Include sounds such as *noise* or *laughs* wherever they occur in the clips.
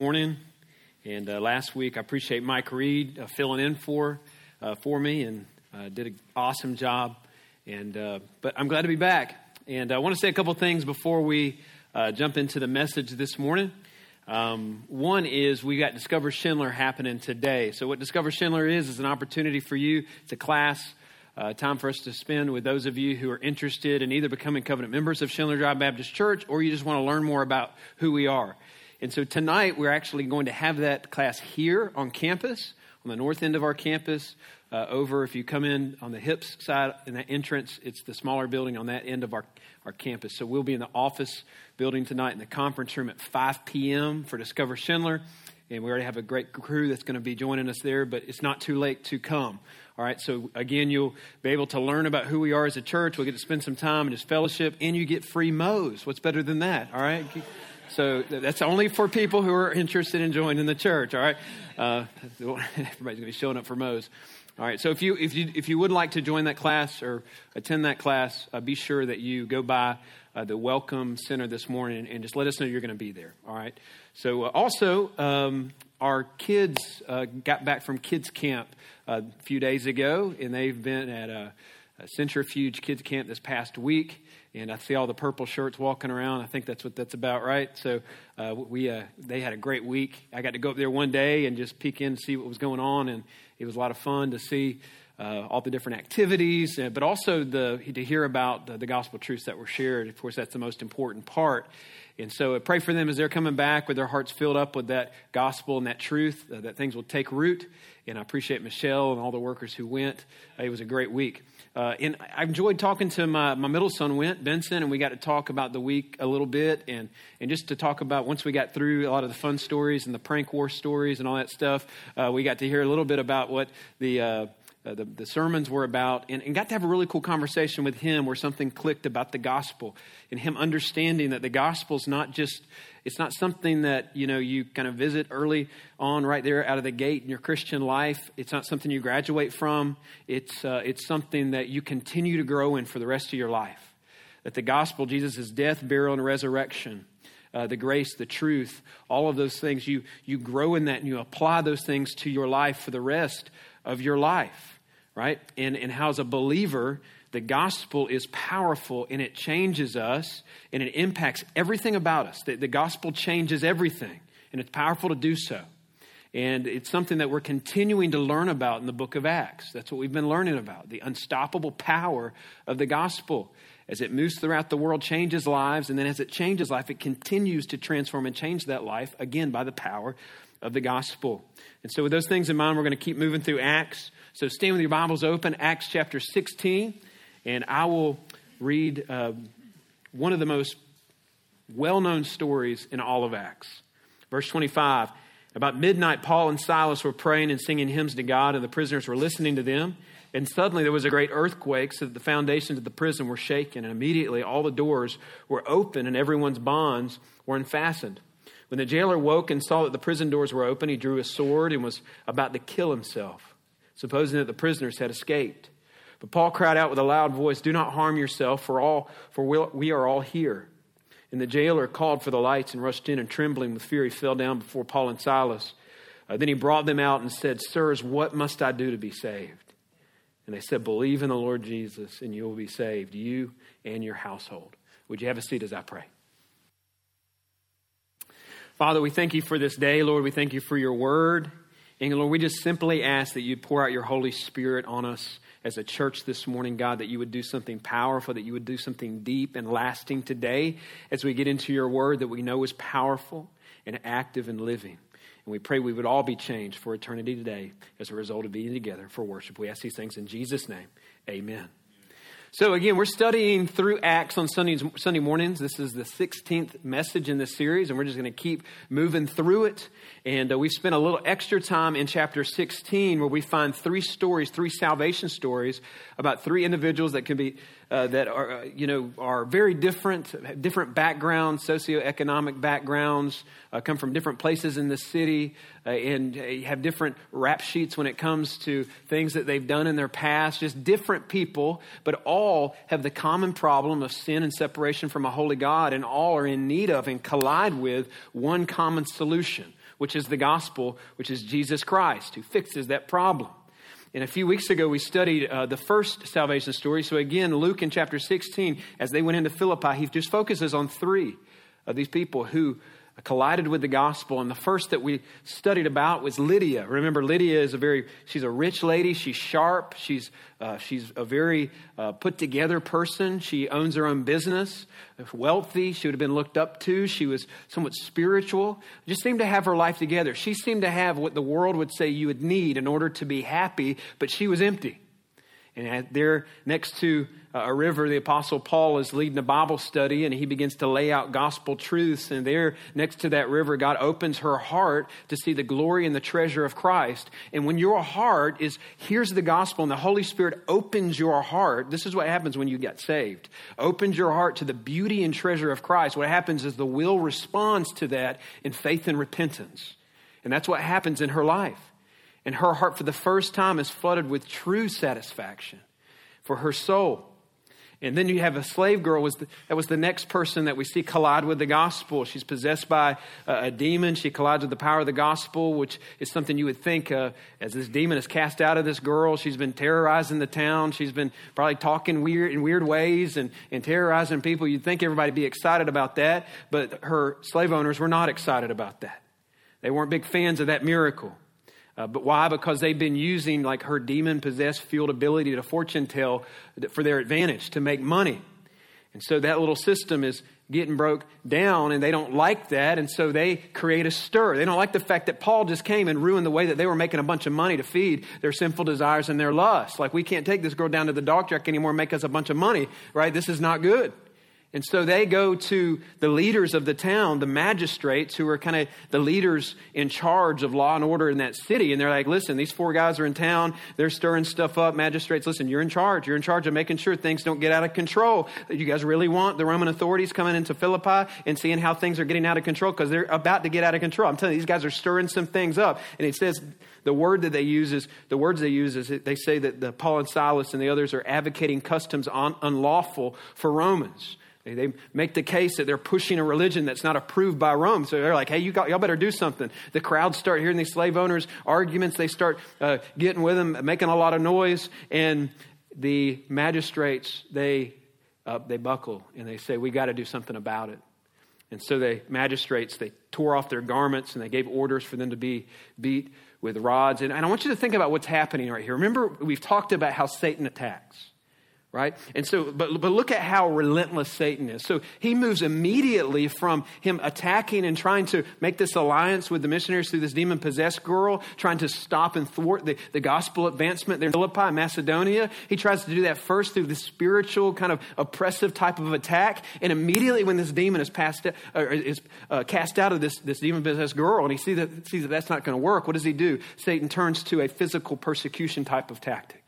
morning. And uh, last week, I appreciate Mike Reed uh, filling in for uh, for me and uh, did an awesome job. And uh, but I'm glad to be back. And I want to say a couple things before we uh, jump into the message this morning. Um, one is we got Discover Schindler happening today. So what Discover Schindler is is an opportunity for you. It's a class. Time for us to spend with those of you who are interested in either becoming covenant members of Schindler Drive Baptist Church or you just want to learn more about who we are. And so tonight we're actually going to have that class here on campus, on the north end of our campus. Uh, over, if you come in on the hips side in that entrance, it's the smaller building on that end of our, our campus. So we'll be in the office building tonight in the conference room at 5 p.m. for Discover Schindler. And we already have a great crew that's going to be joining us there, but it's not too late to come. All right, so again, you'll be able to learn about who we are as a church. We'll get to spend some time in this fellowship, and you get free Moe's. What's better than that? All right. So that's only for people who are interested in joining the church. All right, uh, everybody's going to be showing up for Moe's. All right. So if you if you if you would like to join that class or attend that class, uh, be sure that you go by uh, the Welcome Center this morning and just let us know you're going to be there. All right. So uh, also, um, our kids uh, got back from kids camp uh, a few days ago, and they've been at a, a Centrifuge Kids Camp this past week and I see all the purple shirts walking around. I think that's what that's about, right? So uh, we uh, they had a great week. I got to go up there one day and just peek in and see what was going on, and it was a lot of fun to see uh, all the different activities, uh, but also the to hear about the, the gospel truths that were shared. Of course, that's the most important part. And so I pray for them as they're coming back with their hearts filled up with that gospel and that truth, uh, that things will take root. And I appreciate Michelle and all the workers who went. Uh, it was a great week. Uh, and I enjoyed talking to my, my middle son, Went Benson, and we got to talk about the week a little bit and, and just to talk about once we got through a lot of the fun stories and the prank war stories and all that stuff, uh, we got to hear a little bit about what the uh, the, the, sermons were about, and, and, got to have a really cool conversation with him where something clicked about the gospel and him understanding that the gospel is not just it's not something that you know you kind of visit early on right there out of the gate in your christian life it's not something you graduate from it's uh, it's something that you continue to grow in for the rest of your life that the gospel jesus' death burial and resurrection uh, the grace, the truth, all of those things. You, you grow in that and you apply those things to your life for the rest of your life, right? And, and how, as a believer, the gospel is powerful and it changes us and it impacts everything about us. The, the gospel changes everything, and it's powerful to do so. And it's something that we're continuing to learn about in the book of Acts. That's what we've been learning about the unstoppable power of the gospel. As it moves throughout the world, changes lives, and then as it changes life, it continues to transform and change that life, again, by the power of the gospel. And so, with those things in mind, we're going to keep moving through Acts. So, stand with your Bibles open, Acts chapter 16, and I will read uh, one of the most well known stories in all of Acts. Verse 25 About midnight, Paul and Silas were praying and singing hymns to God, and the prisoners were listening to them. And suddenly there was a great earthquake, so that the foundations of the prison were shaken, and immediately all the doors were open, and everyone's bonds were unfastened. When the jailer woke and saw that the prison doors were open, he drew a sword and was about to kill himself, supposing that the prisoners had escaped. But Paul cried out with a loud voice, Do not harm yourself, for, all, for we are all here. And the jailer called for the lights and rushed in, and trembling with fear, he fell down before Paul and Silas. Uh, then he brought them out and said, Sirs, what must I do to be saved? And they said, Believe in the Lord Jesus, and you will be saved, you and your household. Would you have a seat as I pray? Father, we thank you for this day. Lord, we thank you for your word. And Lord, we just simply ask that you pour out your Holy Spirit on us as a church this morning, God, that you would do something powerful, that you would do something deep and lasting today as we get into your word that we know is powerful and active and living. And we pray we would all be changed for eternity today as a result of being together for worship. We ask these things in Jesus' name. Amen. So, again, we're studying through Acts on Sundays, Sunday mornings. This is the 16th message in this series, and we're just going to keep moving through it. And uh, we've spent a little extra time in chapter 16 where we find three stories, three salvation stories about three individuals that can be uh, that are, uh, you know, are very different, different backgrounds, socioeconomic backgrounds, uh, come from different places in the city, uh, and uh, have different rap sheets when it comes to things that they've done in their past. Just different people, but all have the common problem of sin and separation from a holy God, and all are in need of and collide with one common solution which is the gospel, which is Jesus Christ, who fixes that problem. And a few weeks ago, we studied uh, the first salvation story. So, again, Luke in chapter 16, as they went into Philippi, he just focuses on three of these people who collided with the gospel. And the first that we studied about was Lydia. Remember, Lydia is a very, she's a rich lady. She's sharp. She's, uh, she's a very uh, put together person. She owns her own business, wealthy. She would have been looked up to. She was somewhat spiritual. Just seemed to have her life together. She seemed to have what the world would say you would need in order to be happy, but she was empty. And there, next to a river, the Apostle Paul is leading a Bible study and he begins to lay out gospel truths. And there, next to that river, God opens her heart to see the glory and the treasure of Christ. And when your heart is, here's the gospel, and the Holy Spirit opens your heart, this is what happens when you get saved. Opens your heart to the beauty and treasure of Christ. What happens is the will responds to that in faith and repentance. And that's what happens in her life. And her heart, for the first time, is flooded with true satisfaction for her soul. And then you have a slave girl was the, that was the next person that we see collide with the gospel. She's possessed by a, a demon. She collides with the power of the gospel, which is something you would think uh, as this demon is cast out of this girl. She's been terrorizing the town. She's been probably talking weird in weird ways and, and terrorizing people. You'd think everybody would be excited about that, but her slave owners were not excited about that. They weren't big fans of that miracle. Uh, but why? Because they've been using like her demon possessed fueled ability to fortune tell for their advantage to make money. And so that little system is getting broke down and they don't like that. And so they create a stir. They don't like the fact that Paul just came and ruined the way that they were making a bunch of money to feed their sinful desires and their lusts. Like we can't take this girl down to the dog track anymore and make us a bunch of money, right? This is not good. And so they go to the leaders of the town, the magistrates who are kind of the leaders in charge of law and order in that city. And they're like, listen, these four guys are in town. They're stirring stuff up. Magistrates, listen, you're in charge. You're in charge of making sure things don't get out of control. You guys really want the Roman authorities coming into Philippi and seeing how things are getting out of control because they're about to get out of control. I'm telling you, these guys are stirring some things up. And it says, the word that they use is, the words they use is they say that the Paul and Silas and the others are advocating customs un, unlawful for Romans. They make the case that they're pushing a religion that's not approved by Rome. So they're like, hey, you got, y'all better do something. The crowds start hearing these slave owners' arguments. They start uh, getting with them, making a lot of noise. And the magistrates, they, uh, they buckle and they say, we got to do something about it. And so the magistrates, they tore off their garments and they gave orders for them to be beat with rods. And, and I want you to think about what's happening right here. Remember, we've talked about how Satan attacks right? And so, but, but look at how relentless Satan is. So he moves immediately from him attacking and trying to make this alliance with the missionaries through this demon possessed girl, trying to stop and thwart the, the gospel advancement there in Philippi, Macedonia. He tries to do that first through the spiritual kind of oppressive type of attack. And immediately when this demon is passed, uh, is uh, cast out of this, this demon possessed girl and he sees that, sees that that's not going to work, what does he do? Satan turns to a physical persecution type of tactic.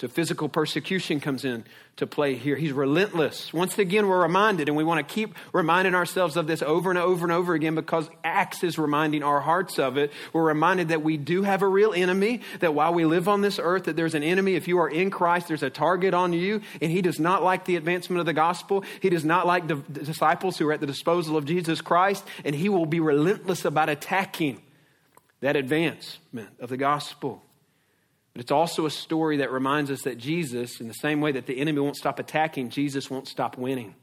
So physical persecution comes in to play here. He's relentless. Once again, we're reminded, and we want to keep reminding ourselves of this over and over and over again because Acts is reminding our hearts of it. We're reminded that we do have a real enemy, that while we live on this earth, that there's an enemy. If you are in Christ, there's a target on you, and he does not like the advancement of the gospel. He does not like the disciples who are at the disposal of Jesus Christ, and he will be relentless about attacking that advancement of the gospel. But it's also a story that reminds us that Jesus, in the same way that the enemy won't stop attacking, Jesus won't stop winning.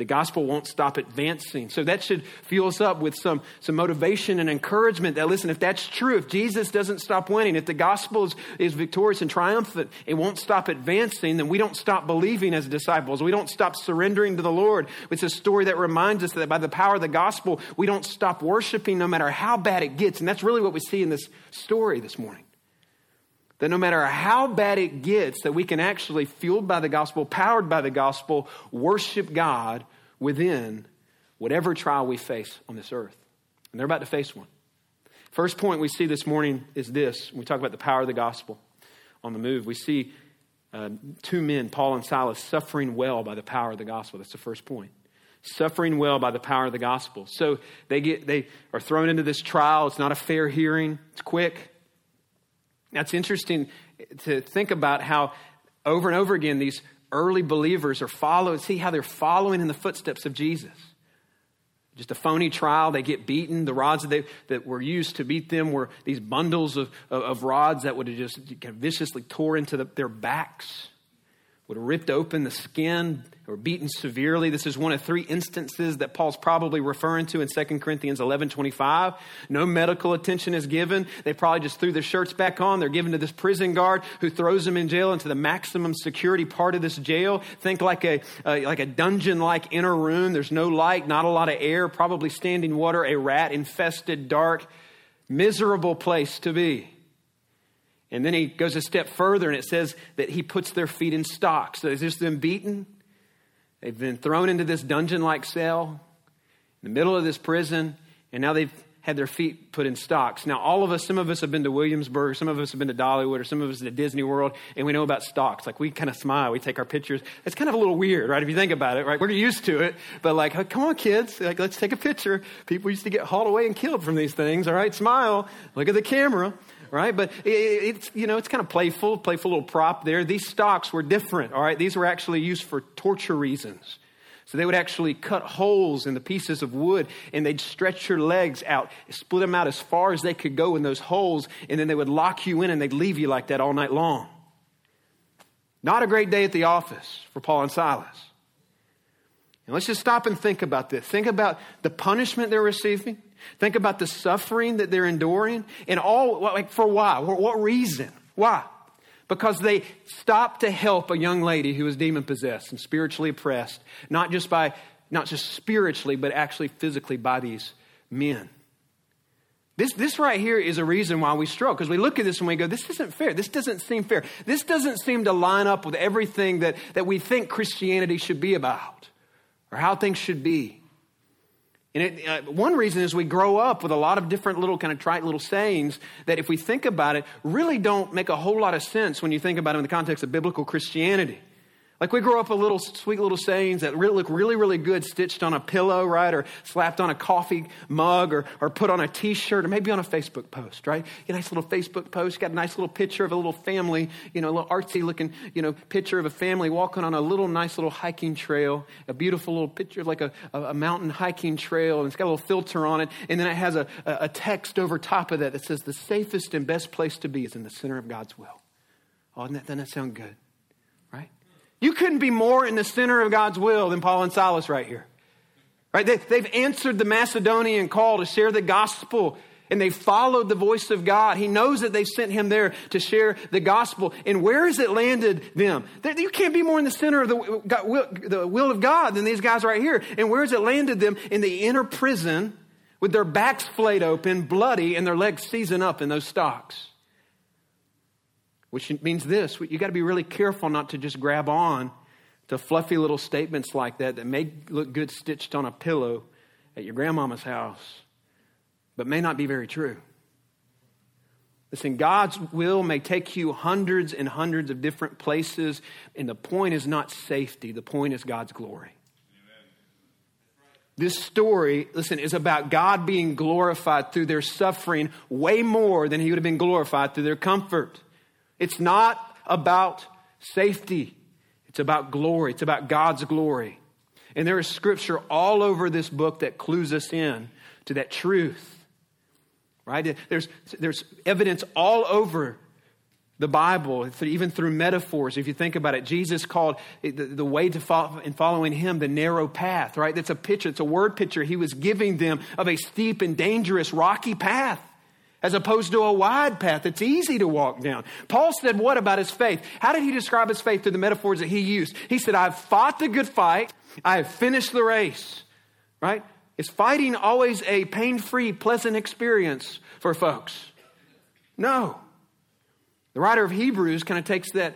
The gospel won't stop advancing. So that should fuel us up with some, some motivation and encouragement that, listen, if that's true, if Jesus doesn't stop winning, if the gospel is, is victorious and triumphant, it won't stop advancing, then we don't stop believing as disciples. We don't stop surrendering to the Lord. It's a story that reminds us that by the power of the gospel, we don't stop worshiping no matter how bad it gets. And that's really what we see in this story this morning. That no matter how bad it gets, that we can actually, fueled by the gospel, powered by the gospel, worship God within whatever trial we face on this earth. And they're about to face one. First point we see this morning is this we talk about the power of the gospel on the move. We see uh, two men, Paul and Silas, suffering well by the power of the gospel. That's the first point. Suffering well by the power of the gospel. So they get they are thrown into this trial. It's not a fair hearing. It's quick. Now, it's interesting to think about how over and over again these early believers are following, see how they're following in the footsteps of Jesus. just a phony trial. They get beaten. The rods that, they, that were used to beat them were these bundles of, of, of rods that would have just viciously tore into the, their backs, would have ripped open the skin, or beaten severely. This is one of three instances that Paul's probably referring to in 2 Corinthians 11 25. No medical attention is given. They probably just threw their shirts back on. They're given to this prison guard who throws them in jail into the maximum security part of this jail. Think like a, like a dungeon like inner room. There's no light, not a lot of air, probably standing water, a rat infested, dark, miserable place to be. And then he goes a step further and it says that he puts their feet in stocks. So is this them beaten? They've been thrown into this dungeon like cell in the middle of this prison, and now they've had their feet put in stocks. Now, all of us, some of us have been to Williamsburg, some of us have been to Dollywood, or some of us to Disney World, and we know about stocks. Like, we kind of smile, we take our pictures. It's kind of a little weird, right? If you think about it, right? We're used to it, but like, oh, come on, kids, like, let's take a picture. People used to get hauled away and killed from these things, all right? Smile, look at the camera right? But it's, you know, it's kind of playful, playful little prop there. These stocks were different, all right? These were actually used for torture reasons. So they would actually cut holes in the pieces of wood and they'd stretch your legs out, split them out as far as they could go in those holes, and then they would lock you in and they'd leave you like that all night long. Not a great day at the office for Paul and Silas. And let's just stop and think about this. Think about the punishment they're receiving. Think about the suffering that they're enduring and all, like, for why? What reason? Why? Because they stopped to help a young lady who was demon possessed and spiritually oppressed, not just by, not just spiritually, but actually physically by these men. This, this right here is a reason why we struggle because we look at this and we go, this isn't fair. This doesn't seem fair. This doesn't seem to line up with everything that, that we think Christianity should be about or how things should be. And it, uh, one reason is we grow up with a lot of different little kind of trite little sayings that, if we think about it, really don't make a whole lot of sense when you think about it in the context of biblical Christianity. Like we grow up with little sweet little sayings that really look really, really good stitched on a pillow, right? Or slapped on a coffee mug or, or put on a t-shirt or maybe on a Facebook post, right? A nice little Facebook post, got a nice little picture of a little family, you know, a little artsy looking, you know, picture of a family walking on a little nice little hiking trail, a beautiful little picture of like a, a mountain hiking trail and it's got a little filter on it. And then it has a, a text over top of that that says the safest and best place to be is in the center of God's will. Oh, doesn't that, doesn't that sound good? You couldn't be more in the center of God's will than Paul and Silas right here. Right? They, have answered the Macedonian call to share the gospel and they followed the voice of God. He knows that they sent him there to share the gospel. And where has it landed them? You can't be more in the center of the, will of God than these guys right here. And where has it landed them? In the inner prison with their backs flayed open, bloody, and their legs seasoned up in those stocks. Which means this you got to be really careful not to just grab on to fluffy little statements like that that may look good stitched on a pillow at your grandmama's house, but may not be very true. Listen, God's will may take you hundreds and hundreds of different places, and the point is not safety, the point is God's glory. This story, listen, is about God being glorified through their suffering way more than he would have been glorified through their comfort. It's not about safety, it's about glory, it's about God's glory. And there is scripture all over this book that clues us in to that truth. Right? There's, there's evidence all over the Bible, even through metaphors. If you think about it, Jesus called the, the way to follow, in following him the narrow path, right? That's a picture, it's a word picture he was giving them of a steep and dangerous rocky path as opposed to a wide path that's easy to walk down. Paul said, What about his faith? How did he describe his faith through the metaphors that he used? He said, I've fought the good fight, I have finished the race, right? Is fighting always a pain free, pleasant experience for folks? No. The writer of Hebrews kind of takes that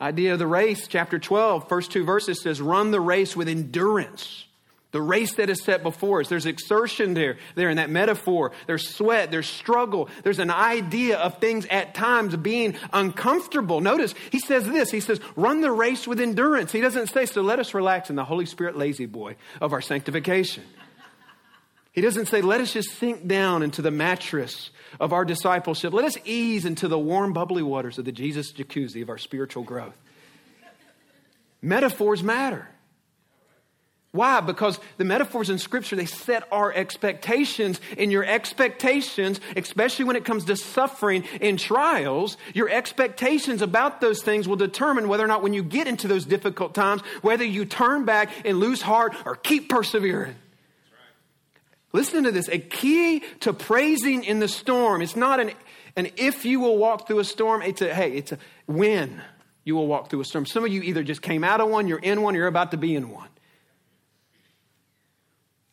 idea of the race, chapter 12, first two verses says, Run the race with endurance the race that is set before us. There's exertion there, there in that metaphor. There's sweat, there's struggle. There's an idea of things at times being uncomfortable. Notice he says this. He says, run the race with endurance. He doesn't say, so let us relax in the Holy Spirit La-Z-Boy of our sanctification. He doesn't say, let us just sink down into the mattress of our discipleship. Let us ease into the warm, bubbly waters of the Jesus jacuzzi of our spiritual growth. Metaphors matter. Why? Because the metaphors in Scripture, they set our expectations. And your expectations, especially when it comes to suffering and trials, your expectations about those things will determine whether or not when you get into those difficult times, whether you turn back and lose heart or keep persevering. Listen to this. A key to praising in the storm. It's not an, an if you will walk through a storm. It's a, hey, it's a when you will walk through a storm. Some of you either just came out of one, you're in one, you're about to be in one.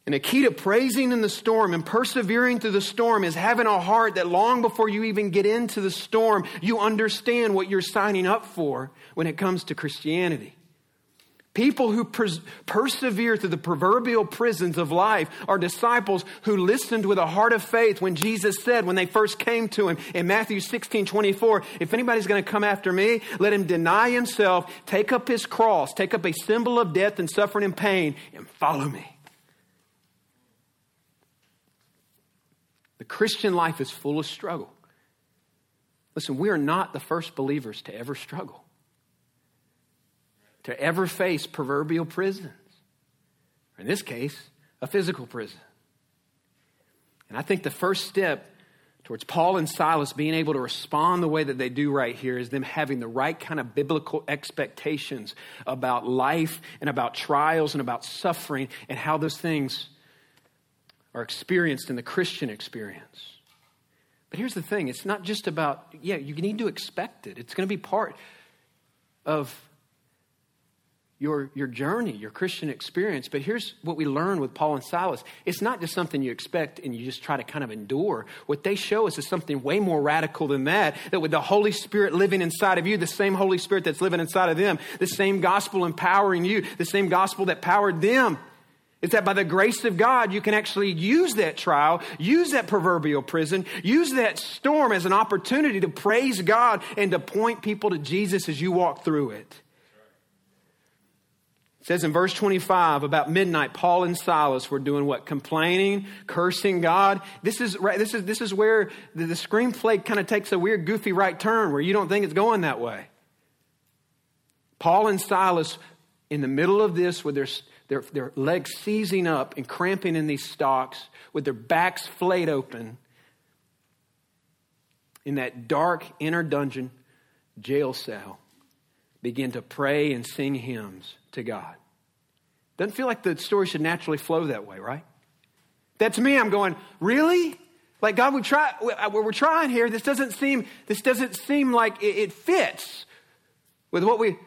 And a key to praising in the storm and persevering through the storm is having a heart that long before you even get into the storm, you understand what you're signing up for when it comes to Christianity. People who pers- persevere through the proverbial prisons of life are disciples who listened with a heart of faith when Jesus said, when they first came to him in Matthew 16 24, if anybody's going to come after me, let him deny himself, take up his cross, take up a symbol of death and suffering and pain, and follow me. The Christian life is full of struggle. Listen, we are not the first believers to ever struggle, to ever face proverbial prisons. In this case, a physical prison. And I think the first step towards Paul and Silas being able to respond the way that they do right here is them having the right kind of biblical expectations about life and about trials and about suffering and how those things are experienced in the Christian experience. But here's the thing it's not just about, yeah, you need to expect it. It's going to be part of your, your journey, your Christian experience. But here's what we learn with Paul and Silas it's not just something you expect and you just try to kind of endure. What they show us is something way more radical than that. That with the Holy Spirit living inside of you, the same Holy Spirit that's living inside of them, the same gospel empowering you, the same gospel that powered them is that by the grace of God, you can actually use that trial, use that proverbial prison, use that storm as an opportunity to praise God and to point people to Jesus as you walk through it. It says in verse 25 about midnight, Paul and Silas were doing what? Complaining, cursing God. This is, this is, this is where the, the screenplay kind of takes a weird, goofy right turn where you don't think it's going that way. Paul and Silas, in the middle of this, with their their, their legs seizing up and cramping in these stocks with their backs flayed open in that dark inner dungeon jail cell begin to pray and sing hymns to God. Doesn't feel like the story should naturally flow that way, right? That's me. I'm going, really? Like God, we try, uh, we're trying here. This doesn't seem, this doesn't seem like it fits with what we,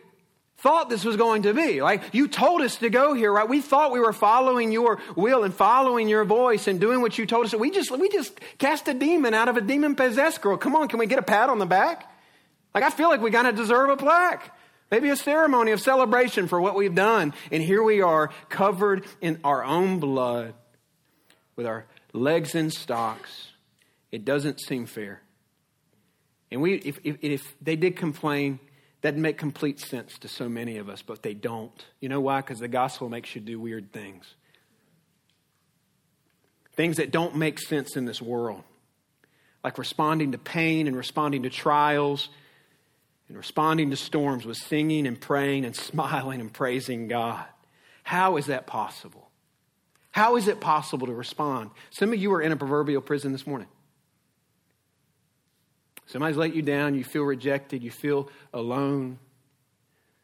thought this was going to be. Like, you told us to go here, right? We thought we were following your will and following your voice and doing what you told us. We just, we just cast a demon out of a demon possessed girl. Come on, can we get a pat on the back? Like, I feel like we kind of deserve a plaque. Maybe a ceremony of celebration for what we've done. And here we are, covered in our own blood, with our legs in stocks. It doesn't seem fair. And we, if, if, if they did complain, that make complete sense to so many of us, but they don't. You know why? Because the gospel makes you do weird things. Things that don't make sense in this world, like responding to pain and responding to trials and responding to storms with singing and praying and *laughs* smiling and praising God. How is that possible? How is it possible to respond? Some of you are in a proverbial prison this morning. Somebody's let you down, you feel rejected, you feel alone.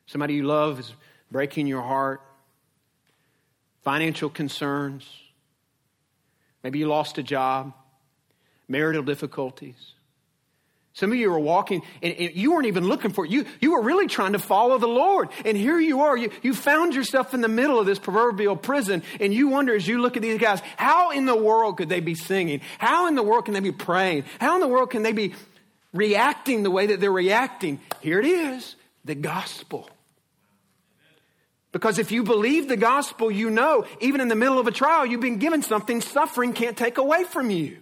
Somebody you love is breaking your heart. Financial concerns. Maybe you lost a job. Marital difficulties. Some of you are walking and, and, you weren't even looking for it. You, you were really trying to follow the Lord. And here you are. You, you found yourself in the middle of this proverbial prison. And you wonder as you look at these guys, how in the world could they be singing? How in the world can they be praying? How in the world can they be reacting the way that they're reacting. Here it is the gospel. Because if you believe the gospel, you know, even in the middle of a trial, you've been given something suffering can't take away from you.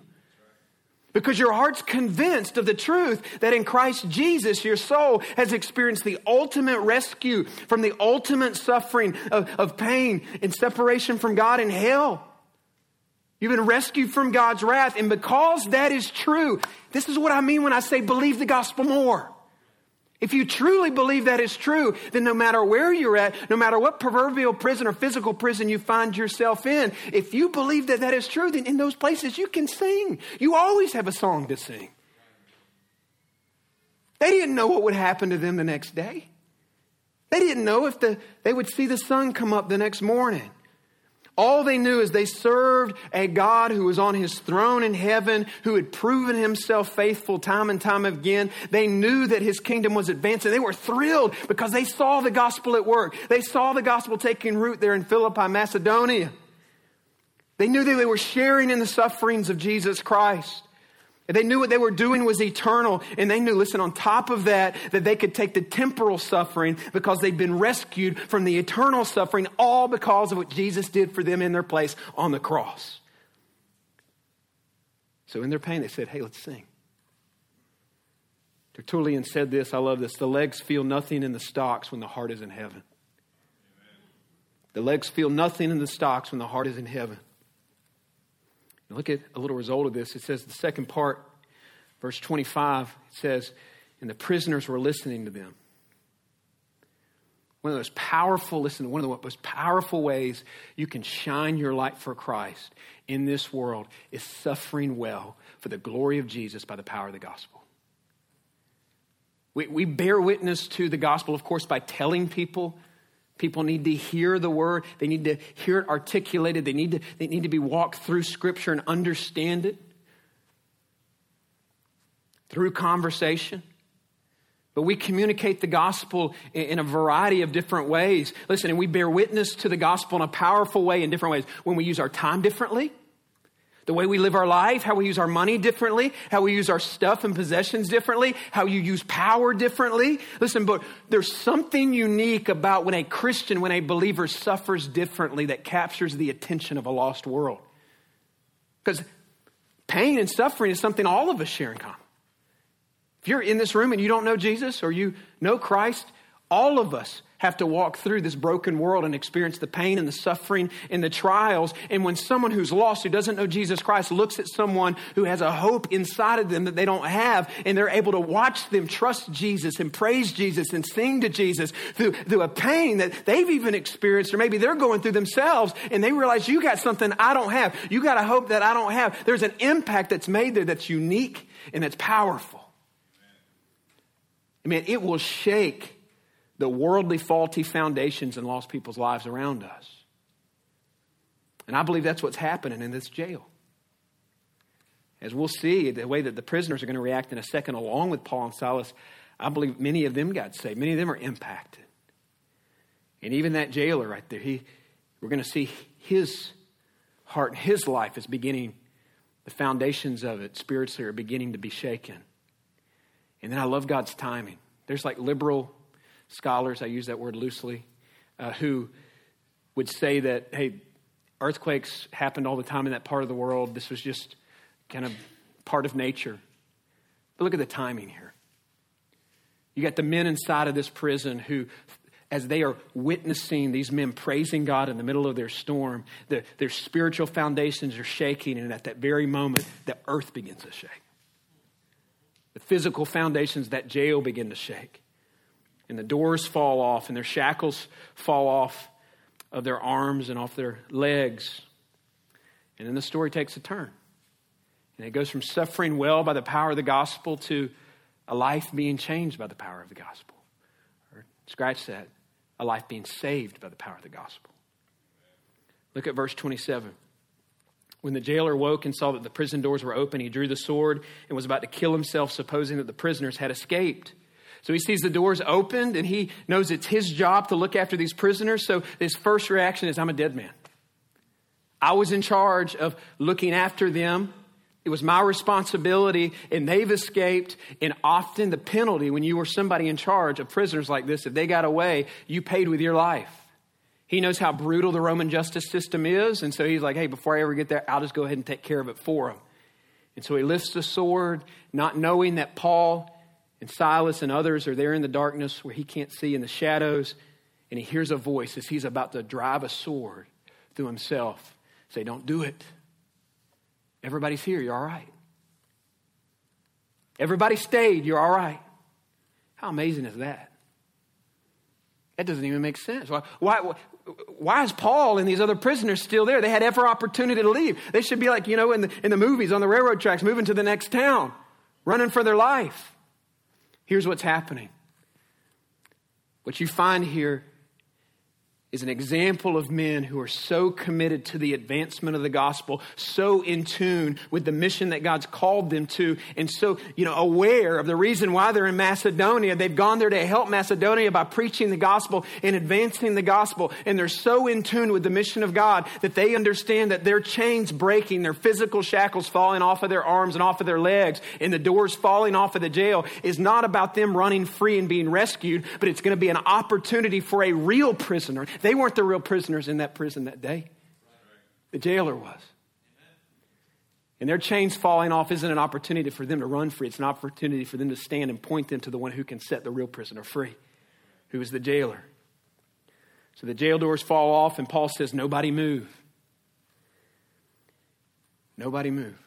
Because your heart's convinced of the truth that in Christ Jesus, your soul has experienced the ultimate rescue from the ultimate suffering of, of pain and separation from God in hell. You've been rescued from God's wrath. And because that is true, this is what I mean when I say believe the gospel more. If you truly believe that is true, then no matter where you're at, no matter what proverbial prison or physical prison you find yourself in, if you believe that that is true, then in those places you can sing. You always have a song to sing. They didn't know what would happen to them the next day. They didn't know if the, they would see the sun come up the next morning. All they knew is they served a God who was on his throne in heaven, who had proven himself faithful time and time again. They knew that his kingdom was advancing. They were thrilled because they saw the gospel at work. They saw the gospel taking root there in Philippi, Macedonia. They knew that they were sharing in the sufferings of Jesus Christ. They knew what they were doing was eternal, and they knew, listen, on top of that, that they could take the temporal suffering because they'd been rescued from the eternal suffering, all because of what Jesus did for them in their place on the cross. So, in their pain, they said, Hey, let's sing. Tertullian said this, I love this the legs feel nothing in the stocks when the heart is in heaven. The legs feel nothing in the stocks when the heart is in heaven. Look at a little result of this. It says the second part, verse 25, it says, and the prisoners were listening to them. One of those powerful, listen, one of the most powerful ways you can shine your light for Christ in this world is suffering well for the glory of Jesus by the power of the gospel. We, we bear witness to the gospel, of course, by telling people People need to hear the word. They need to hear it articulated. They need to, they need to be walked through scripture and understand it through conversation. But we communicate the gospel in a variety of different ways. Listen, and we bear witness to the gospel in a powerful way in different ways. When we use our time differently, the way we live our life, how we use our money differently, how we use our stuff and possessions differently, how you use power differently. Listen, but there's something unique about when a Christian, when a believer suffers differently that captures the attention of a lost world. Because pain and suffering is something all of us share in common. If you're in this room and you don't know Jesus or you know Christ, all of us have to walk through this broken world and experience the pain and the suffering and the trials. And when someone who's lost, who doesn't know Jesus Christ, looks at someone who has a hope inside of them that they don't have, and they're able to watch them trust Jesus and praise Jesus and sing to Jesus through, through a pain that they've even experienced, or maybe they're going through themselves, and they realize you got something I don't have. You got a hope that I don't have. There's an impact that's made there that's unique and that's powerful. I mean, it will shake the worldly, faulty foundations in lost people's lives around us. And I believe that's what's happening in this jail. As we'll see, the way that the prisoners are going to react in a second, along with Paul and Silas, I believe many of them got saved. Many of them are impacted. And even that jailer right there, he, we're going to see his heart and his life is beginning, the foundations of it spiritually are beginning to be shaken. And then I love God's timing. There's like liberal scholars, I use that word loosely, uh, who would say that, hey, earthquakes happened all the time in that part of the world. This was just kind of part of nature. But look at the timing here. You got the men inside of this prison who, as they are witnessing these men praising God in the middle of their storm, the, their spiritual foundations are shaking, and at that very moment, the earth begins to shake. The physical foundations that jail begin to shake and the doors fall off and their shackles fall off of their arms and off their legs. And then the story takes a turn. And it goes from suffering well by the power of the gospel to a life being changed by the power of the gospel. Or scratch that, a life being saved by the power of the gospel. Look at verse 27. When the jailer woke and saw that the prison doors were open, he drew the sword and was about to kill himself, supposing that the prisoners had escaped. So he sees the doors opened and he knows it's his job to look after these prisoners. So his first reaction is, I'm a dead man. I was in charge of looking after them. It was my responsibility, and they've escaped. And often, the penalty when you were somebody in charge of prisoners like this, if they got away, you paid with your life. He knows how brutal the Roman justice system is, and so he's like, hey, before I ever get there, I'll just go ahead and take care of it for him. And so he lifts the sword, not knowing that Paul and Silas and others are there in the darkness where he can't see in the shadows. And he hears a voice as he's about to drive a sword through himself say, Don't do it. Everybody's here. You're all right. Everybody stayed. You're all right. How amazing is that? That doesn't even make sense. Why, why, why is Paul and these other prisoners still there? They had every opportunity to leave. They should be like, you know, in the, in the movies on the railroad tracks, moving to the next town, running for their life. Here's what's happening. What you find here is an example of men who are so committed to the advancement of the gospel, so in tune with the mission that God's called them to, and so, you know, aware of the reason why they're in Macedonia. They've gone there to help Macedonia by preaching the gospel and advancing the gospel. And they're so in tune with the mission of God that they understand that their chains breaking, their physical shackles falling off of their arms and off of their legs, and the doors falling off of the jail is not about them running free and being rescued, but it's going to be an opportunity for a real prisoner they weren't the real prisoners in that prison that day, the jailer was. And their chains falling off isn't an opportunity for them to run free. It's an opportunity for them to stand and point them to the one who can set the real prisoner free, who is the jailer. So the jail doors fall off, and Paul says, Nobody move. Nobody move.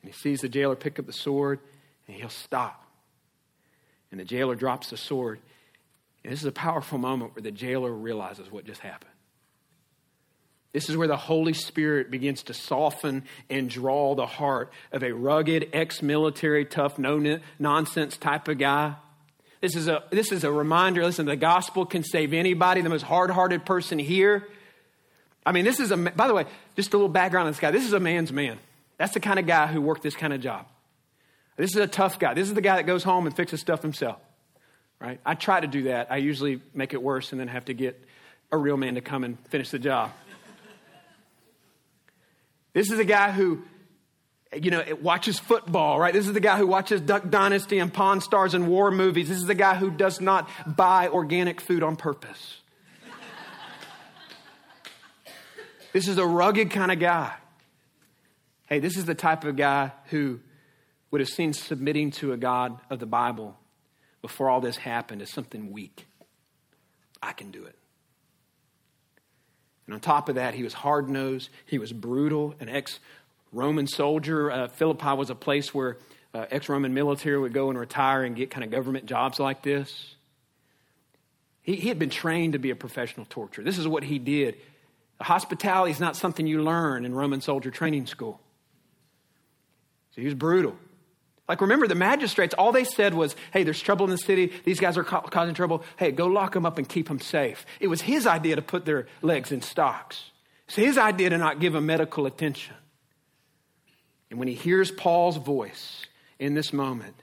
And he sees the jailer pick up the sword, and he'll stop. And the jailer drops the sword, and this is a powerful moment where the jailer realizes what just happened. This is where the Holy Spirit begins to soften and draw the heart of a rugged, ex military, tough, no nonsense type of guy. This is, a, this is a reminder listen, the gospel can save anybody, the most hard hearted person here. I mean, this is a, by the way, just a little background on this guy. This is a man's man. That's the kind of guy who worked this kind of job. This is a tough guy. This is the guy that goes home and fixes stuff himself right? I try to do that. I usually make it worse and then have to get a real man to come and finish the job. this is a guy who, you know, watches football, right? This is the guy who watches Duck Dynasty and Pawn Stars and war movies. This is the guy who does not buy organic food on purpose. this is a rugged kind of guy. Hey, this is the type of guy who would have seen submitting to a God of the Bible before all this happened as something weak. I can do it. And on top of that, he was hard nosed, he was brutal, an ex Roman soldier. Uh, Philippi was a place where uh, ex Roman military would go and retire and get kind of government jobs like this. He, he had been trained to be a professional torturer. This is what he did. Hospitality is not something you learn in Roman soldier training school. So he was brutal. Like, remember, the magistrates, all they said was, hey, there's trouble in the city. These guys are ca- causing trouble. Hey, go lock them up and keep them safe. It was his idea to put their legs in stocks. It's his idea to not give them medical attention. And when he hears Paul's voice in this moment,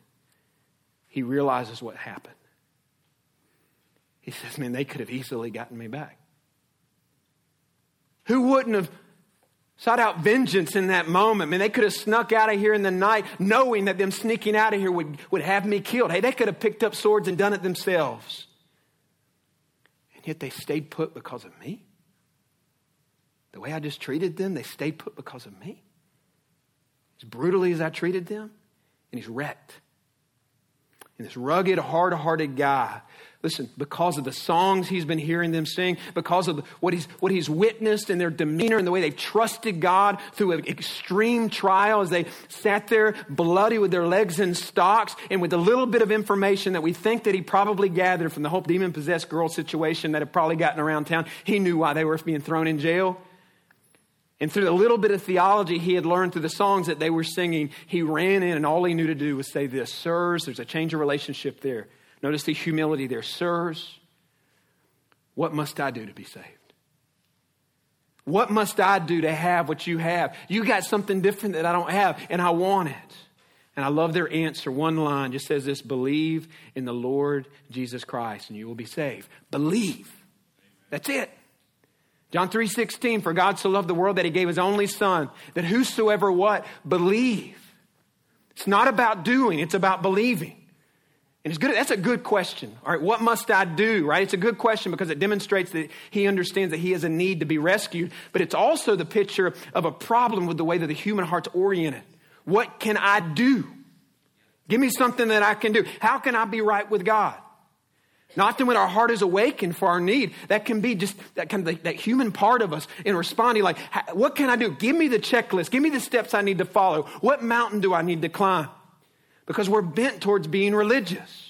he realizes what happened. He says, man, they could have easily gotten me back. Who wouldn't have sought out vengeance in that moment. I mean, they could have snuck out of here in the night knowing that them sneaking out of here would, would have me killed. Hey, they could have picked up swords and done it themselves. And yet they stayed put because of me. The way I just treated them, they stayed put because of me. As brutally as I treated them, and he's wrecked. And this rugged, hard hearted guy Listen, because of the songs he's been hearing them sing, because of what he's, what he's witnessed in their demeanor and the way they've trusted God through an extreme trial as they sat there bloody with their legs in stocks and with a little bit of information that we think that he probably gathered from the whole demon possessed girl situation that had probably gotten around town, he knew why they were being thrown in jail. And through the little bit of theology he had learned through the songs that they were singing, he ran in and all he knew to do was say this Sirs, there's a change of relationship there. Notice the humility there. Sirs, what must I do to be saved? What must I do to have what you have? You got something different that I don't have, and I want it. And I love their answer. One line just says this believe in the Lord Jesus Christ, and you will be saved. Believe. That's it. John 3:16 for God so loved the world that he gave his only son that whosoever what believe. It's not about doing, it's about believing. And it's good. That's a good question. All right, what must I do? Right? It's a good question because it demonstrates that he understands that he has a need to be rescued. But it's also the picture of a problem with the way that the human heart's oriented. What can I do? Give me something that I can do. How can I be right with God? Not often when our heart is awakened for our need, that can be just that kind of that human part of us in responding like, what can I do? Give me the checklist. Give me the steps I need to follow. What mountain do I need to climb? Because we're bent towards being religious.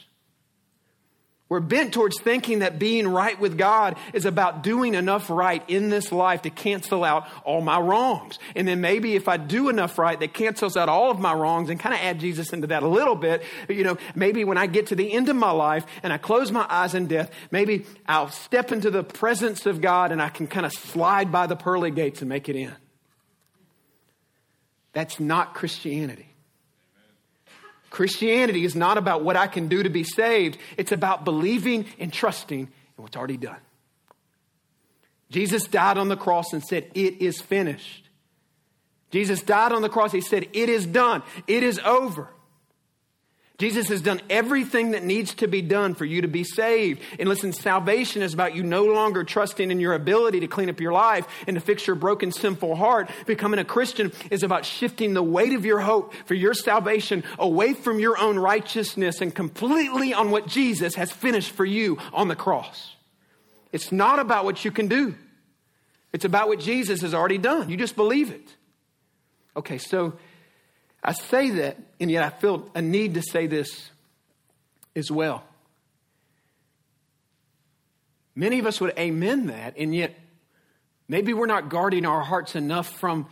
We're bent towards thinking that being right with God is about doing enough right in this life to cancel out all my wrongs. And then maybe if I do enough right that cancels out all of my wrongs and kind of add Jesus into that a little bit, you know, maybe when I get to the end of my life and I close my eyes in death, maybe I'll step into the presence of God and I can kind of slide by the pearly gates and make it in. That's not Christianity. Christianity is not about what I can do to be saved, it's about believing and trusting in what's already done. Jesus died on the cross and said, It is finished. Jesus died on the cross. He said, It is done. It is over. Jesus has done everything that needs to be done for you to be saved. And listen, salvation is about you no longer trusting in your ability to clean up your life and to fix your broken, sinful heart. Becoming a Christian is about shifting the weight of your hope for your salvation away from your own righteousness and completely on what Jesus has finished for you on the cross. It's not about what you can do. It's about what Jesus has already done. You just believe it. Okay, so I say that, and yet I feel a need to say this as well. Many of us would amen that, and yet maybe we're not guarding our hearts enough from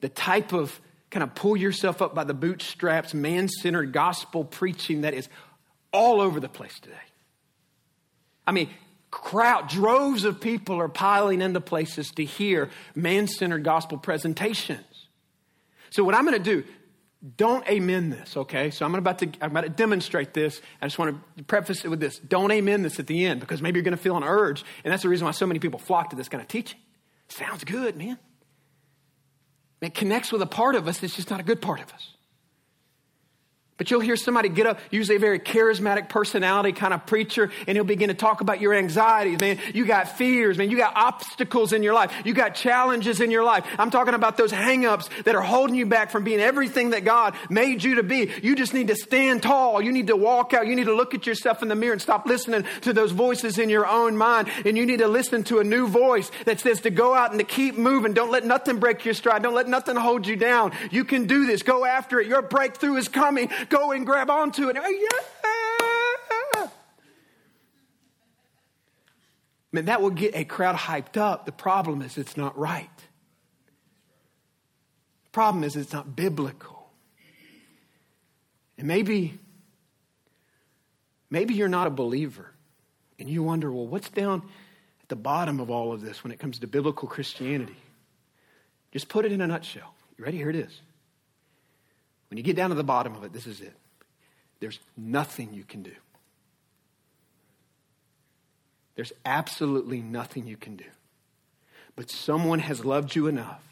the type of kind of pull yourself up by the bootstraps, man centered gospel preaching that is all over the place today. I mean, crowd, droves of people are piling into places to hear man centered gospel presentations. So, what I'm going to do, don't amen this, okay? So I'm about to I'm about to demonstrate this. I just want to preface it with this. Don't amen this at the end because maybe you're going to feel an urge, and that's the reason why so many people flock to this kind of teaching. Sounds good, man. It connects with a part of us that's just not a good part of us. But you'll hear somebody get up, usually a very charismatic personality kind of preacher, and he'll begin to talk about your anxieties, man. You got fears, man. You got obstacles in your life. You got challenges in your life. I'm talking about those hangups that are holding you back from being everything that God made you to be. You just need to stand tall. You need to walk out. You need to look at yourself in the mirror and stop listening to those voices in your own mind. And you need to listen to a new voice that says to go out and to keep moving. Don't let nothing break your stride. Don't let nothing hold you down. You can do this. Go after it. Your breakthrough is coming go and grab onto it. Oh, yeah. Man, that will get a crowd hyped up. The problem is it's not right. The problem is it's not biblical. And maybe, maybe you're not a believer and you wonder, well, what's down at the bottom of all of this when it comes to biblical Christianity? Just put it in a nutshell. You ready? Here it is. When you get down to the bottom of it, this is it. There's nothing you can do. There's absolutely nothing you can do. But someone has loved you enough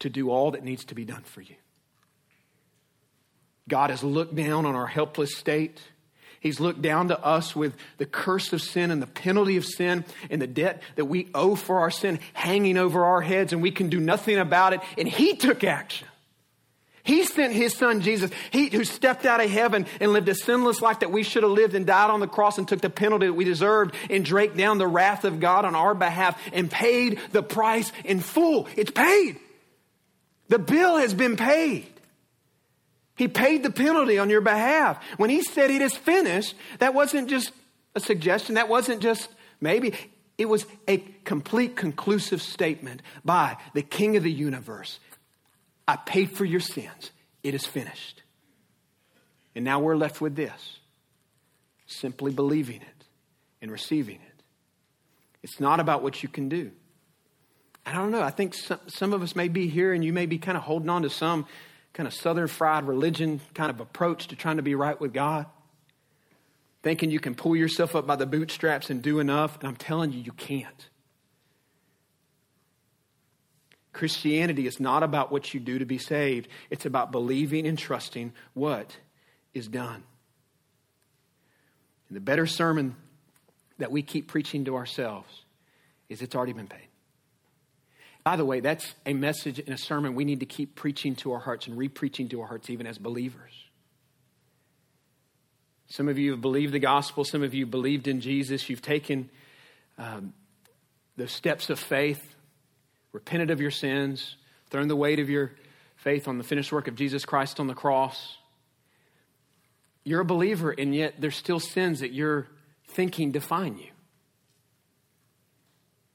to do all that needs to be done for you. God has looked down on our helpless state. He's looked down to us with the curse of sin and the penalty of sin and the debt that we owe for our sin hanging over our heads, and we can do nothing about it. And He took action. He sent his son Jesus, he, who stepped out of heaven and lived a sinless life that we should have lived and died on the cross and took the penalty that we deserved and drank down the wrath of God on our behalf and paid the price in full. It's paid. The bill has been paid. He paid the penalty on your behalf. When he said it is finished, that wasn't just a suggestion, that wasn't just maybe. It was a complete, conclusive statement by the King of the universe I paid for your sins. It is finished. And now we're left with this simply believing it and receiving it. It's not about what you can do. I don't know. I think some, some of us may be here and you may be kind of holding on to some kind of southern fried religion kind of approach to trying to be right with God. Thinking you can pull yourself up by the bootstraps and do enough. And I'm telling you, you can't. Christianity is not about what you do to be saved, it's about believing and trusting what is done. And the better sermon that we keep preaching to ourselves is it's already been paid. By the way, that's a message in a sermon we need to keep preaching to our hearts and re-preaching to our hearts even as believers. Some of you have believed the gospel. Some of you believed in Jesus. You've taken um, the steps of faith repented of your sins, thrown the weight of your faith on the finished work of Jesus Christ on the cross. You're a believer, and yet there's still sins that you're thinking define you.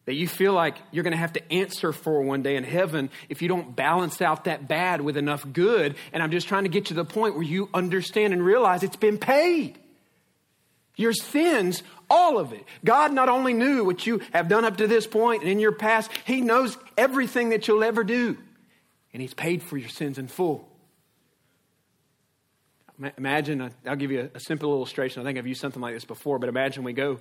That you feel like you're going to have to answer for one day in heaven if you don't balance out that bad with enough good. And I'm just trying to get to the point where you understand and realize it's been paid. Your sins, all of it. God not only knew what you have done up to this point and in your past, He knows everything that you'll ever do. And He's paid for your sins in full. Imagine, uh, I'll give you a, simple illustration. I think I've used something like this before, but imagine we go,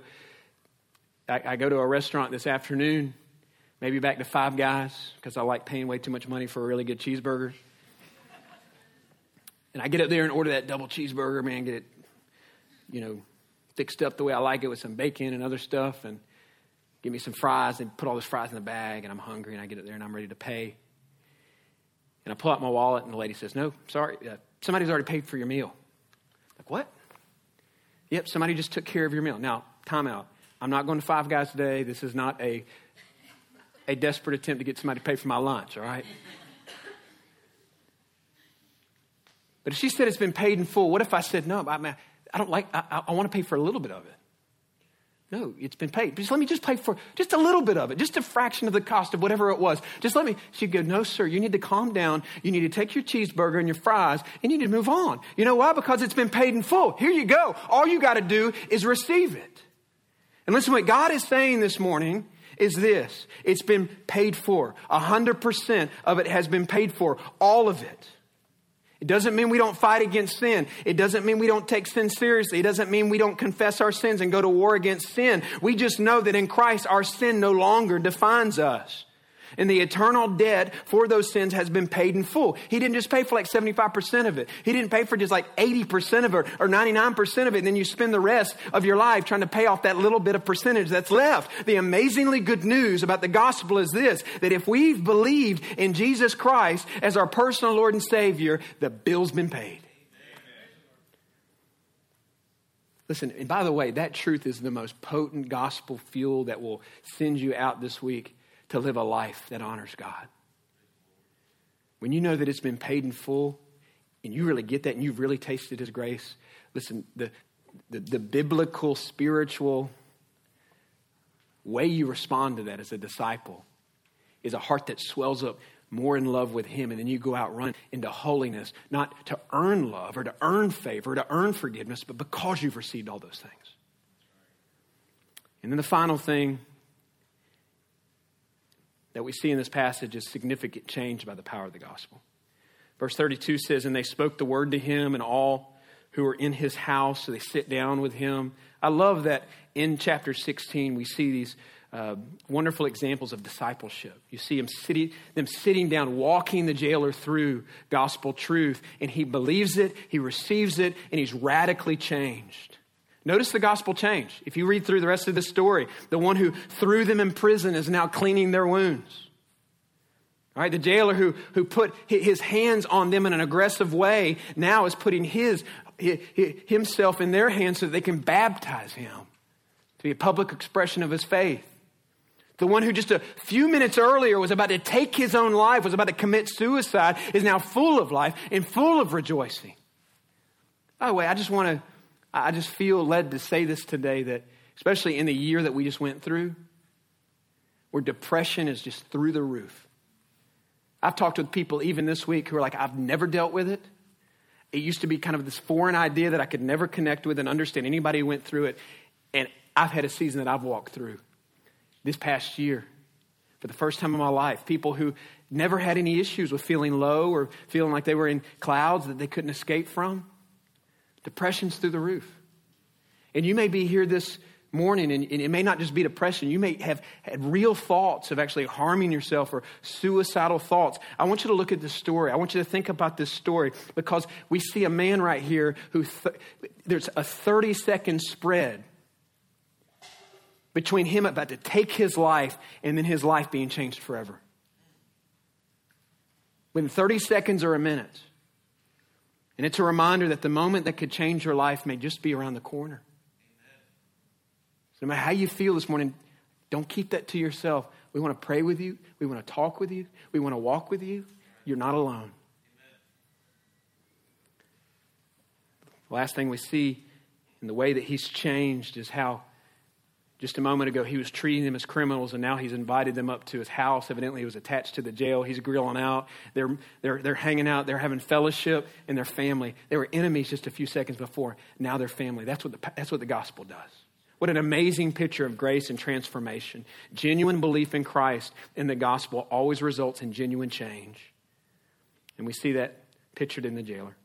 I, I go to a restaurant this afternoon, maybe back to Five Guys, because I like paying way too much money for a really good cheeseburger. And I get up there and order that double cheeseburger, man, get it, you know, fixed up the way I like it with some bacon and other stuff, and give me some fries and put all those fries in the bag, and I'm hungry, and I get it there and I'm ready to pay. And I pull out my wallet, and the lady says, No, sorry, uh, somebody's already paid for your meal. Like, what? Yep, somebody just took care of your meal. Now, time out. I'm not going to Five Guys today. This is not a, a desperate attempt to get somebody to pay for my lunch, all right? But if she said it's been paid in full, what if I said, no, I, mean, I don't like, I, I want to pay for a little bit of it? No, it's been paid. Just let me just pay for just a little bit of it, just a fraction of the cost of whatever it was. Just let me. She'd go, No, sir, you need to calm down. You need to take your cheeseburger and your fries and you need to move on. You know why? Because it's been paid in full. Here you go. All you got to do is receive it. And listen, what God is saying this morning is this it's been paid for. A hundred percent of it has been paid for. All of it. It doesn't mean we don't fight against sin. It doesn't mean we don't take sin seriously. It doesn't mean we don't confess our sins and go to war against sin. We just know that in Christ our sin no longer defines us. And the eternal debt for those sins has been paid in full. He didn't just pay for like 75% of it. He didn't pay for just like 80% of it or 99% of it. And then you spend the rest of your life trying to pay off that little bit of percentage that's left. The amazingly good news about the gospel is this, that if we've believed in Jesus Christ as our personal Lord and Savior, the bill's been paid. Listen, and by the way, that truth is the most potent gospel fuel that will send you out this week to live a life that honors God. When you know that it's been paid in full and you really get that and you've really tasted His grace, listen, the, the, the biblical, spiritual way you respond to that as a disciple is a heart that swells up more in love with Him, and then you go out run into holiness, not to earn love or to earn favor, or to earn forgiveness, but because you've received all those things. And then the final thing that we see in this passage is significant change by the power of the gospel. Verse 32 says, And they spoke the word to him, and all who were in his house, so they sit down with him. I love that in chapter 16 we see these uh, wonderful examples of discipleship. You see him sitting, them sitting down, walking the jailer through gospel truth, and he believes it, he receives it, and he's radically changed. Notice the gospel change. If you read through the rest of the story, the one who threw them in prison is now cleaning their wounds. All right, the jailer who, who put his hands on them in an aggressive way now is putting his, himself in their hands so that they can baptize him to be a public expression of his faith. The one who just a few minutes earlier was about to take his own life, was about to commit suicide, is now full of life and full of rejoicing. By the way, I just want to I just feel led to say this today that, especially in the year that we just went through, where depression is just through the roof. I've talked with people even this week who are like, I've never dealt with it. It used to be kind of this foreign idea that I could never connect with and understand anybody who went through it. And I've had a season that I've walked through this past year for the first time in my life. People who never had any issues with feeling low or feeling like they were in clouds that they couldn't escape from. Depression's through the roof. And you may be here this morning, and, it may not just be depression. You may have had real thoughts of actually harming yourself or suicidal thoughts. I want you to look at this story. I want you to think about this story because we see a man right here who th- there's a 30 second spread between him about to take his life and then his life being changed forever. Within 30 seconds or a minute. And it's a reminder that the moment that could change your life may just be around the corner. So no matter how you feel this morning, don't keep that to yourself. We want to pray with you. We want to talk with you. We want to walk with you. You're not alone. Amen. Last thing we see in the way that he's changed is how just a moment ago he was treating them as criminals, and now he's invited them up to his house. Evidently, he was attached to the jail. He's grilling out. They're, they're, they're hanging out. They're having fellowship and their family. They were enemies just a few seconds before. Now they're family. That's what the, that's what the gospel does. What an amazing picture of grace and transformation. Genuine belief in Christ in the gospel always results in genuine change. And we see that pictured in the jailer.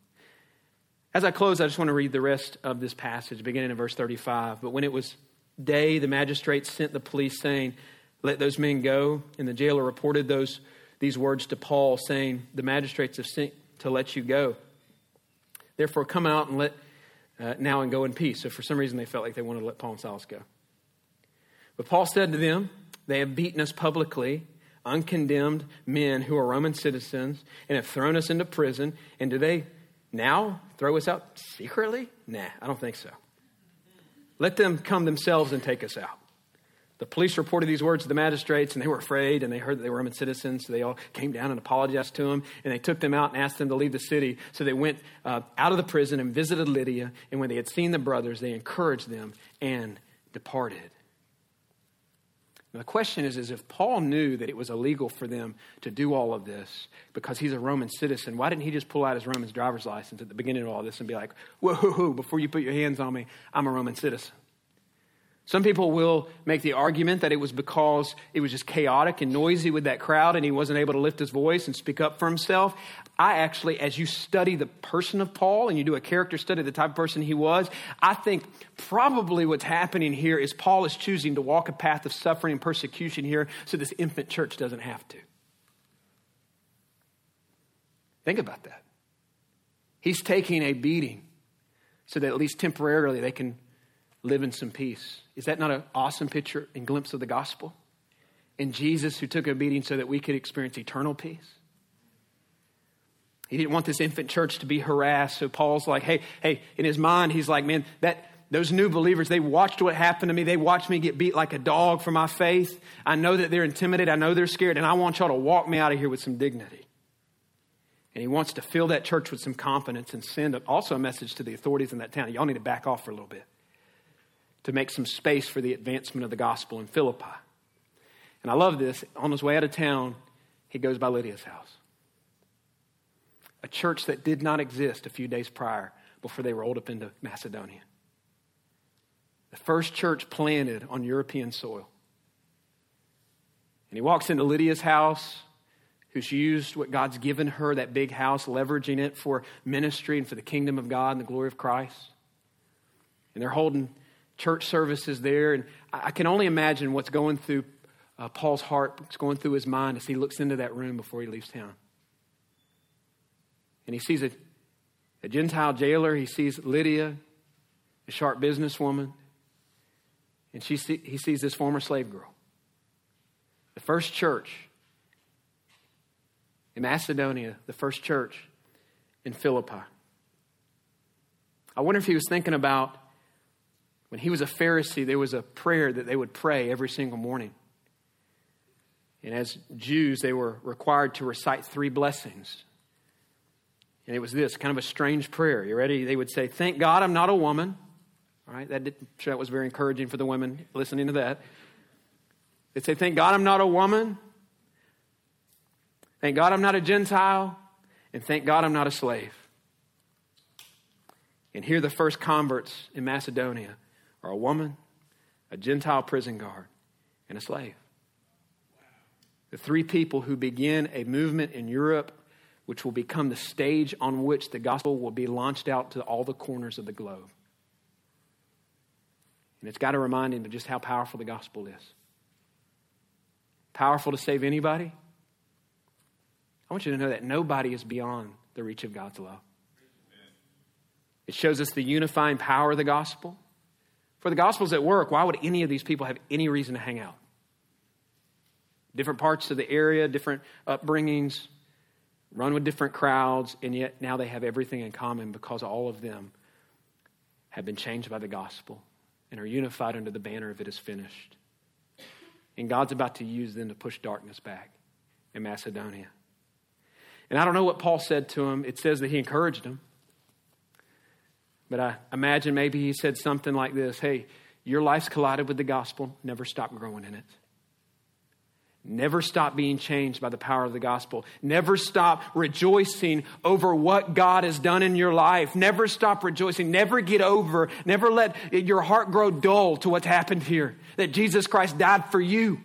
As I close, I just want to read the rest of this passage, beginning in verse 35. But when it was day, the magistrates sent the police saying, Let those men go. And the jailer reported those, these words to Paul, saying, The magistrates have sent to let you go. Therefore, come out and let uh, now and go in peace. So, for some reason, they felt like they wanted to let Paul and Silas go. But Paul said to them, They have beaten us publicly uncondemned men who are Roman citizens and have thrown us into prison. And do they now throw us out secretly? Nah, I don't think so. Let them come themselves and take us out. The police reported these words to the magistrates, and they were afraid, and they heard that they were Roman citizens, so they all came down and apologized to them, and they took them out and asked them to leave the city. So they went uh, out of the prison and visited Lydia, and when they had seen the brothers, they encouraged them and departed. The question is, is if Paul knew that it was illegal for them to do all of this because he's a Roman citizen, why didn't he just pull out his Roman driver's license at the beginning of all this and be like, whoa, before you put your hands on me, I'm a Roman citizen? Some people will make the argument that it was because it was just chaotic and noisy with that crowd and he wasn't able to lift his voice and speak up for himself. I actually, as you study the person of Paul and you do a character study of the type of person he was, I think probably what's happening here is Paul is choosing to walk a path of suffering and persecution here so this infant church doesn't have to. Think about that. He's taking a beating so that at least temporarily they can live in some peace. Is that not an awesome picture and glimpse of the gospel? And Jesus, who took a beating so that we could experience eternal peace. He didn't want this infant church to be harassed. So Paul's like, hey, hey, in his mind, he's like, man, that those new believers, they watched what happened to me. They watched me get beat like a dog for my faith. I know that they're intimidated. I know they're scared. And I want y'all to walk me out of here with some dignity. And he wants to fill that church with some confidence and send also a message to the authorities in that town. Y'all need to back off for a little bit to make some space for the advancement of the gospel in Philippi. And I love this. On his way out of town, he goes by Lydia's house. A church that did not exist a few days prior before they rolled up into Macedonia. The first church planted on European soil. And he walks into Lydia's house, who's used what God's given her, that big house, leveraging it for ministry and for the kingdom of God and the glory of Christ. And they're holding church services there. And I can only imagine what's going through uh, Paul's heart, what's going through his mind as he looks into that room before he leaves town. And he sees a, a Gentile jailer, he sees Lydia, a sharp businesswoman, and she see, he sees this former slave girl. The first church in Macedonia, the first church in Philippi. I wonder if he was thinking about when he was a Pharisee, there was a prayer that they would pray every single morning. And as Jews, they were required to recite three blessings. And it was this kind of a strange prayer. You ready? They would say, Thank God I'm not a woman. All right, that, did, that was very encouraging for the women listening to that. They'd say, Thank God I'm not a woman. Thank God I'm not a Gentile. And thank God I'm not a slave. And here the first converts in Macedonia are a woman, a Gentile prison guard, and a slave. The three people who begin a movement in Europe which will become the stage on which the gospel will be launched out to all the corners of the globe. And it's got to remind him of just how powerful the gospel is. Powerful to save anybody. I want you to know that nobody is beyond the reach of God's love. It shows us the unifying power of the gospel. For the gospel's at work, why would any of these people have any reason to hang out? Different parts of the area, different upbringings, run with different crowds, and yet now they have everything in common because all of them have been changed by the gospel and are unified under the banner of it is finished. And God's about to use them to push darkness back in Macedonia. And I don't know what Paul said to him. It says that he encouraged him. But I imagine maybe he said something like this Hey, your life's collided with the gospel, never stop growing in it. Never stop being changed by the power of the gospel. Never stop rejoicing over what God has done in your life. Never stop rejoicing. Never get over. Never let your heart grow dull to what's happened here. That Jesus Christ died for you.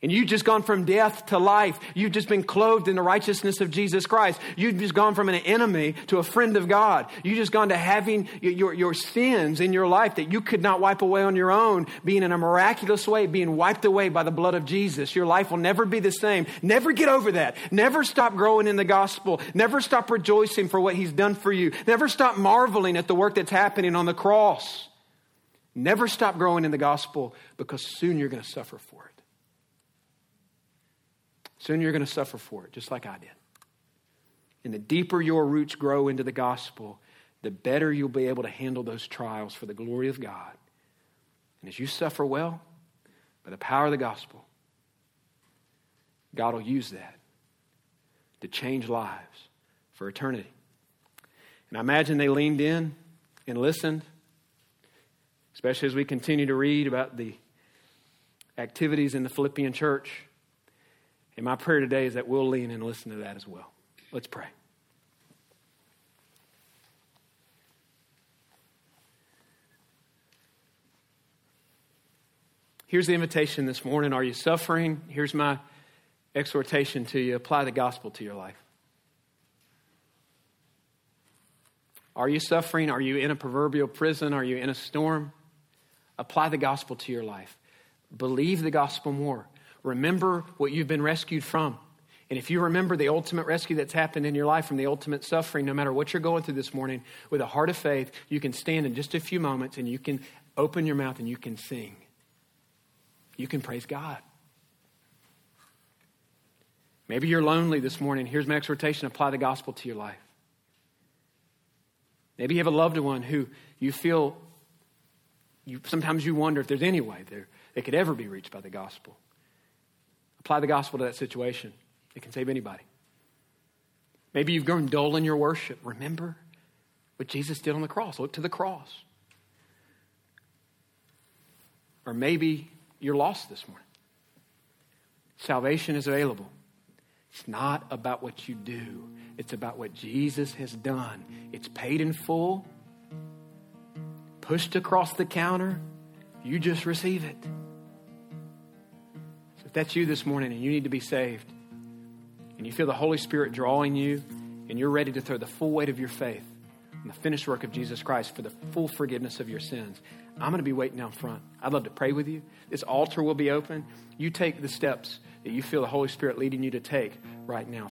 And you've just gone from death to life. You've just been clothed in the righteousness of Jesus Christ. You've just gone from an enemy to a friend of God. You've just gone to having your, your sins in your life that you could not wipe away on your own, being in a miraculous way, being wiped away by the blood of Jesus. Your life will never be the same. Never get over that. Never stop growing in the gospel. Never stop rejoicing for what He's done for you. Never stop marveling at the work that's happening on the cross. Never stop growing in the gospel because soon you're going to suffer for it. Soon you're going to suffer for it, just like I did. And the deeper your roots grow into the gospel, the better you'll be able to handle those trials for the glory of God. And as you suffer well, by the power of the gospel, God will use that to change lives for eternity. And I imagine they leaned in and listened, especially as we continue to read about the activities in the Philippian church. And my prayer today is that we'll lean and listen to that as well. Let's pray. Here's the invitation this morning. Are you suffering? Here's my exhortation to you apply the gospel to your life. Are you suffering? Are you in a proverbial prison? Are you in a storm? Apply the gospel to your life. Believe the gospel more. Remember what you've been rescued from. And if you remember the ultimate rescue that's happened in your life from the ultimate suffering, no matter what you're going through this morning, with a heart of faith, you can stand in just a few moments and you can open your mouth and you can sing. You can praise God. Maybe you're lonely this morning. Here's my exhortation apply the gospel to your life. Maybe you have a loved one who you feel, you, sometimes you wonder if there's any way they could ever be reached by the gospel. Apply the gospel to that situation. It can save anybody. Maybe you've grown dull in your worship. Remember what Jesus did on the cross. Look to the cross. Or maybe you're lost this morning. Salvation is available. It's not about what you do, it's about what Jesus has done. It's paid in full, pushed across the counter. You just receive it. That's you this morning and you need to be saved, and you feel the Holy Spirit drawing you, and you're ready to throw the full weight of your faith on the finished work of Jesus Christ for the full forgiveness of your sins, I'm going to be waiting down front. I'd love to pray with you. This altar will be open. You take the steps that you feel the Holy Spirit leading you to take right now.